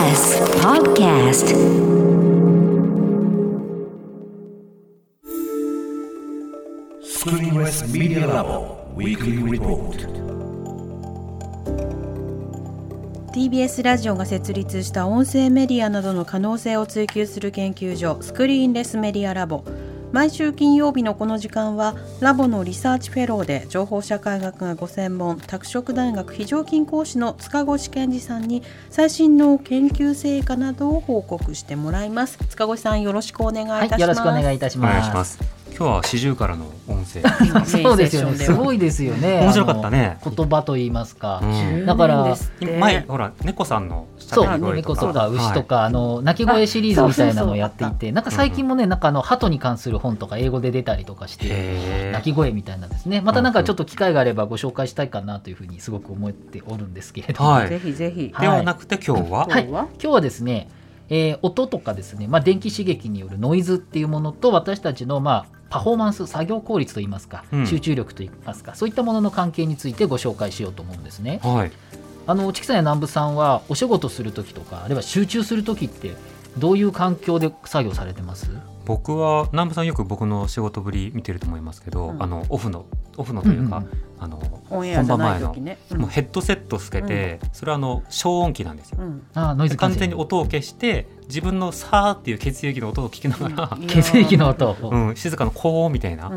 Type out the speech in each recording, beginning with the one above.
TBS Podcast. スクリーンレスメディアラボ。Weekly Report TBS ラジオが設立した音声メディアなどの可能性を追求する研究所スクリーンレスメディアラボ。毎週金曜日のこの時間はラボのリサーチフェローで情報社会学がご専門拓殖大学非常勤講師の塚越健二さんに最新の研究成果などを報告してもらいます塚越さんよろしくお願いいたします、はい、よろしくお願いいたしお願いしま。す。今日は四十からの音声。そうですよね。すごいですよね。面白かったね言葉と言いますか。うんだから前ほら猫さんのそう、猫とか牛とか。か、あの鳴き声シリーズみたいなのをやっていあそうそうて、なんか最近もね、なんかあの鳩に関する本とか英語で出たりとかして、へ鳴き声みたいなんですね。またなんかちょっと機会があればご紹介したいかなというふうにすごく思っておるんですけれども。はいぜひぜひはいではなくて今日は？はい今日は？今日はですね、えー音とかですね、まあ、電気刺激によるノイズっていうものと私たちの、まあ、パフォーマンス作業効率といいますか、うん。集中力といいますかそういったものの関係についてご紹介しようと思うんですね。はい。あの千木さんや南部さんはお仕事する時とかあるいは集中する時ってどういう環境で作業されてます？僕は南部さんよく僕の仕事ぶり見てると思いますけど、うん。あのオフのオフのというか、うんうん。あの本番前の時ねもうヘッドセットつけて、それはあの消音器なんですよ。うん。あノイズ完全に音音を消して自分のさーっていう血液の音を聞きながら、血液の音。を、うん、静かな高音みたいな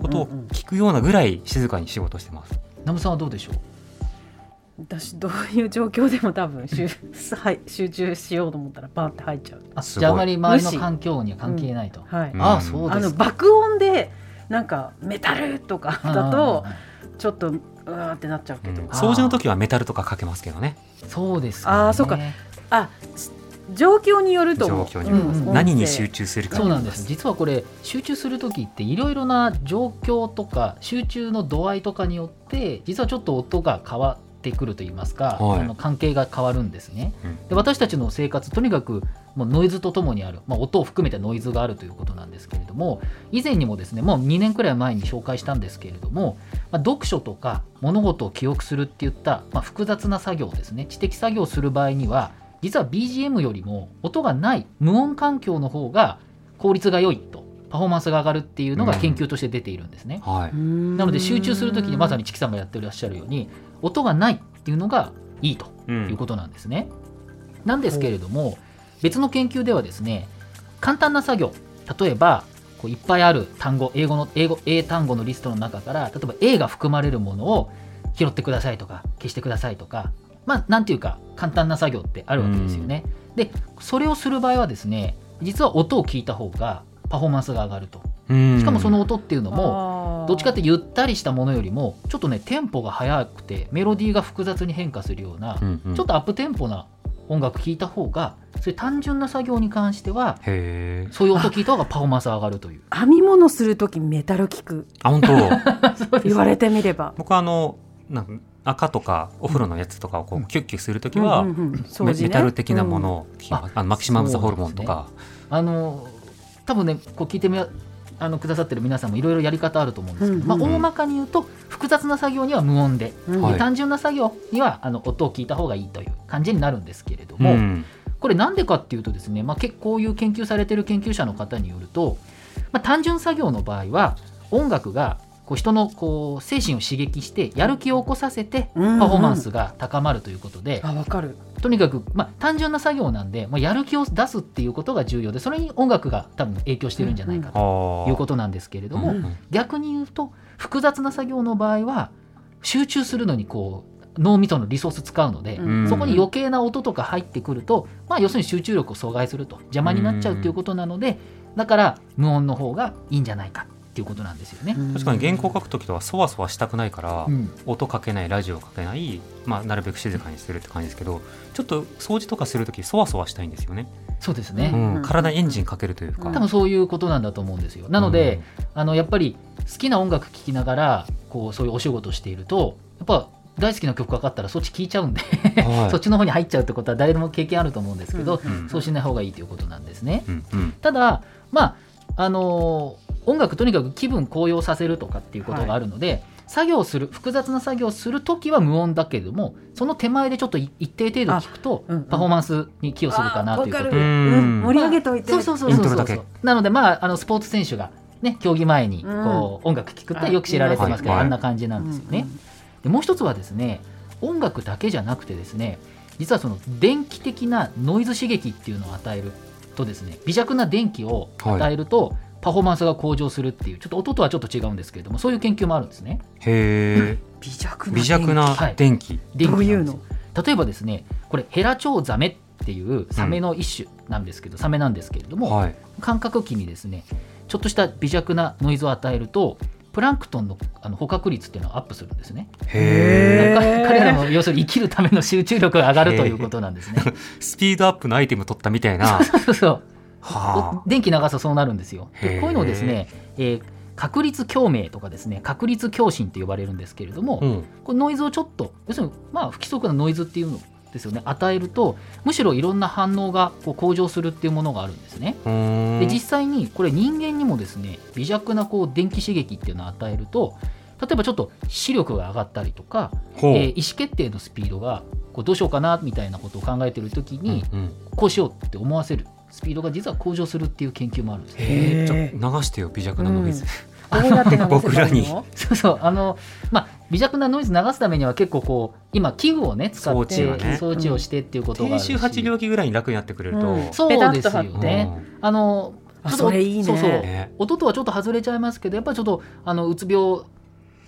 ことを聞くようなぐらい静かに仕事してます。南部さんはどうでしょう？私どういう状況でも多分集はい集中しようと思ったらバーって入っちゃう。あすごいじゃああまり周りの環境には関係ないと、はい。うんああそうあのですか。爆音でなんかメタルとかだとあちょっとうわーってなっちゃうけど、うん。掃除の時はメタルとかかけますけどね。ーそうですか、ね、あーそうか。あ状況によると。状況にうん。何に集中するか。そうなんです。実はこれ集中する時っていろいろな状況とか集中の度合いとかによって実はちょっと音が変わってくるといいますか、はい。あの関係が変わるんですね。うん。で私たちの生活とにかくもうノイズとともにある、まあ、音を含めたノイズがあるということなんですけれども以前にもですねもう2年くらい前に紹介したんですけれども、まあ、読書とか物事を記憶するっていった、まあ、複雑な作業ですね。知的作業をする場合には実は BGM よりも音がない無音環境の方が効率が良いとパフォーマンスが上がるっていうのが研究として出ているんですね。はい。ななので集中するときにまさにチキさんがやってらっしゃるように音がないっていうのがいいとういうことなんですね。なんですけれども別の研究ではですね簡単な作業例えばこういっぱいある単語英語の英語英単語のリストの中から例えば A が含まれるものを拾ってくださいとか消してくださいとかまあなんていうか簡単な作業ってあるわけですよね。でそれをする場合はですね実は音を聞いた方がパフォーマンスが上がると。ししかもその音っていうのももどっちかってゆったりしたものよりもちょっとねテンポが速くてメロディーが複雑に変化するような、ちょっとアップテンポな音楽聴いた方がそういう単純な作業に関しては。そういう音聞いた方がパフォーマンスが上がるという。編み物する時メタル聞くあ本当。言われてみれば。僕はあのなんか赤とかお風呂のやつとかをこうキュッキュするときは、うんうんうん。掃除ね。メメタル的なものをあのマキシマムザホルモンとか、あの多分ねこう聞いてみあのくださってる皆さんもいろいろやり方あると思うんですけど、うんうんまあ、大まかに言うと複雑な作業には無音で,、うん。はい。で単純な作業にはあの音を聞いた方がいいという感じになるんですけれども、うん。これなんでかっていうとですね、まあ、結構こういう研究されてる研究者の方によると、まあ、単純作業の場合は音楽がこう人のこう精神を刺激してやる気を起こさせてパうんうん。フォーマンスが高まるということで、あわかる。とにかく、まあ、単純な作業なんで、まあ、やる気を出すっていうことが重要でそれに音楽が多分影響してるんじゃないかとあいうことなんですけれども、うん逆に言うと複雑な作業の場合は集中するのにこう脳みそのリソース使うので、うん。そこに余計な音とか入ってくると、まあ、要するに集中力を阻害すると邪魔になっちゃうということなので、だから無音の方がいいんじゃないかっていうことなんですよね。確かに原稿書くときとはそわそわしたくないから、うん。音かけないラジオかけない、まあ、なるべく静かにするって感じですけどちょっと掃除とかするときそわそわしたいんですよね、そうですね、うん、体にエンジンかけるというか、多分そういうことなんだと思うんですよ。なので、あのやっぱり好きな音楽聴きながらこうそういうお仕事しているとやっぱ大好きな曲かかったらそっち聴いちゃうんで、はい。そっちの方に入っちゃうってことは誰でも経験あると思うんですけど、うん。そうしない方がいいということなんですね。うん。うん。ただまああのー音楽とにかく気分高揚させるとかっていうことがあるので、作業する複雑な作業をする時は無音だけれどもその手前でちょっとい一定程度聞くとあうんうん。パフォーマンスに寄与するかなということで。うん。うん。盛り上げといて。そうそうそうそうそうなのでまああのスポーツ選手がね競技前にこう、音楽聴くってよく知られてますけど、はい。あんな感じなんですよね。でもう一つはですね音楽だけじゃなくてですね実はその電気的なノイズ刺激っていうのを与えるとですね微弱な電気を与えると、パフォーマンスが向上するっていうちょっと音とはちょっと違うんですけれどもそういう研究もあるんですね。へえ微弱な微弱なはい。電気。電気どういうの？なんです例えばですねこれヘラチョウザメっていうサメの一種なんですけど、サメなんですけれども、はい。感覚器にですねちょっとした微弱なノイズを与えるとプランクトンのあの捕獲率っていうのはアップするんですね。へ彼らの要するに生きるための集中力が上がるということなんですね。スピードアップのアイテム取ったみたいな。そうそうは電気流すとそうなるんですよ。こういうのをですね、えー確率共鳴とかですね確率共振と呼ばれるんですけれども、あうん。このノイズをちょっと要するにまあ不規則なノイズっていうのですよね。与えるとむしろいろんな反応がこう向上するっていうものがあるんですね。で実際にこれ人間にもですね微弱なこう電気刺激っていうのを与えると例えばちょっと視力が上がったりとか、えー意思決定のスピードがこうどうしようかなみたいなことを考えてる時に、うんうん。こうしようって思わせるスピードが実は向上するっていう研究もあるんですね。へえちょへ流してよ微弱なノイズ、どうやって流せ僕らに。そうそう。あの、まあ、微弱なノイズ流すためには結構こう今器具をね使って装置がね。装置をしてっていうことがあるし、低周波治療器ぐらいに楽になってくれると、うん。そうですよね。あのあちょっとそれいいね。そうそう。ね。音とはちょっと外れちゃいますけどやっぱりちょっとあのうつ病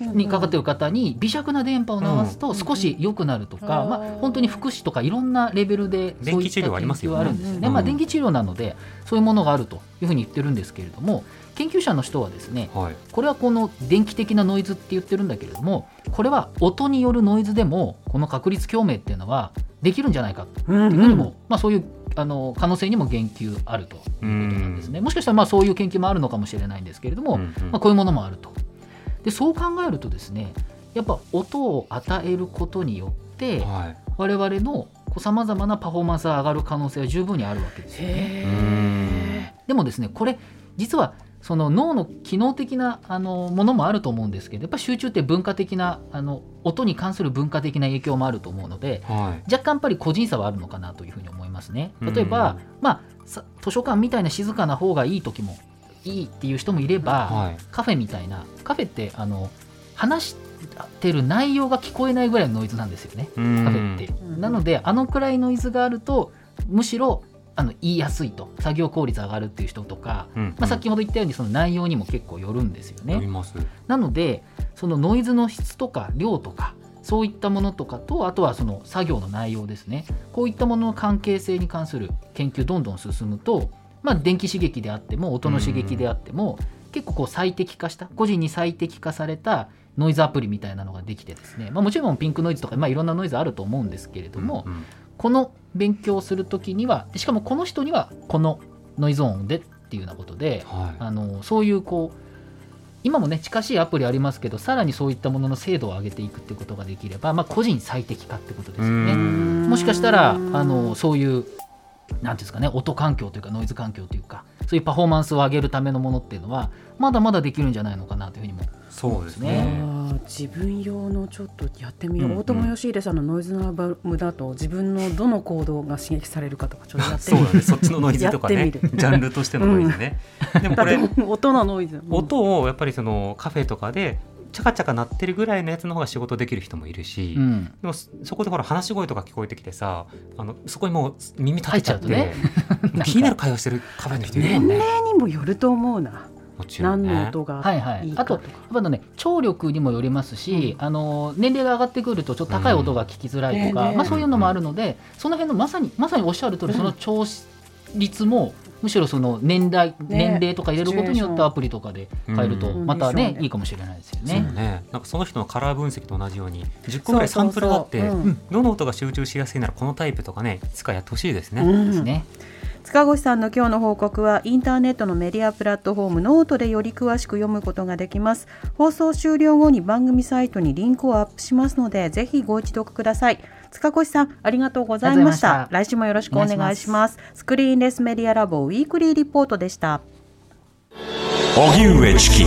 にかかっている方に微弱な電波を流すと少し良くなるとか、うん。まあ、本当に福祉とかいろんなレベルでそういった研究はあるんですよね、うん。まあ、電気治療なのでそういうものがあるというふうに言ってるんですけれども研究者の人はですねはい。これはこの電気的なノイズって言ってるんだけれどもこれは音によるノイズでもこの確率共鳴っていうのはできるんじゃないかってうん。いうふうにも、まあ、そういうあの可能性にも言及あるということなんですね。もしかしたらまあそういう研究もあるのかもしれないんですけれども、うんうん。まあ、こういうものもあると。でそう考えるとですねやっぱ音を与えることによってはい。我々のさまざまなパフォーマンスが上がる可能性は十分にあるわけですよね。へでもですねこれ実はその脳の機能的なあのものもあると思うんですけどやっぱ集中って文化的なあの音に関する文化的な影響もあると思うのではい。若干やっぱり個人差はあるのかなというふうに思いますね。例えば、まあ、さ図書館みたいな静かな方がいい時もいいっていう人もいれば、はい。カフェみたいなカフェってあの話してる内容が聞こえないぐらいのノイズなんですよねカカフェって。うん。なのであのくらいノイズがあるとむしろあの言いやすいと作業効率上がるっていう人とか、うん。まあ、先ほど言ったようにその内容にも結構よるんですよね。なのでそのノイズの質とか量とかそういったものとかとあとはその作業の内容ですね。こういったものの関係性に関する研究どんどん進むと、まあ、電気刺激であっても音の刺激であっても結構こう最適化した個人に最適化されたノイズアプリみたいなのができてですね、まあ、もちろんピンクノイズとか、まあ、いろんなノイズあると思うんですけれども、うんうん。この勉強をするときにはしかもこの人にはこのノイズ音でっていうようなことではい。あのそういうこう今もね近しいアプリありますけどさらにそういったものの精度を上げていくっていうことができれば、まあ、個人最適化ってことですようね。ん。もしかしたらあのそういうなんていうんですかね音環境というかノイズ環境というかそういうパフォーマンスを上げるためのものっていうのはまだまだできるんじゃないのかなというふうにもそうですあねー自分用のちょっとやってみよう、うん大友義秀さんのノイズのアルバムだと自分のどの行動が刺激されるかとかちょっとやってみる。そうだね。そっちのノイズとかね。ジャンルとしてのノイズね、でもこれ音のノイズ、うん音をやっぱりそのカフェとかでチャカチャカ鳴ってるぐらいのやつの方が仕事できる人もいるし、うん。でもそそこでほら話し声とか聞こえてきてさあのそこにもう耳立てちゃって入っちゃうとね。気になる会話してるカフェの人いるも年んね。齢にもよると思うな、もちろん何のね音がはいはい。いいかとか、あとやっぱね聴力にもよりますし、あの年齢が上がってくるとちょっと高い音が聞きづらいとか、うん。まあ、そういうのもあるのでその辺のまさにまさにおっしゃる通り、その調率もむしろその年代、年齢とか入れることによってアプリとかで変えるとうん。またね、うん。いいかもしれないですよそうね。ねなんかその人のカラー分析と同じように10個ぐらいサンプルがあってどの音が集中しやすいならこのタイプとかねいつかやってほしいですね、うん。ですね。塚越さんの今日の報告はインターネットのメディアプラットフォームノートでより詳しく読むことができます。放送終了後に番組サイトにリンクをアップしますのでぜひご一読ください塚越さんありがとうございました。来週もよろしくお願いします。スクリーンレスメディアラボ Weekly Report でした。荻上チキ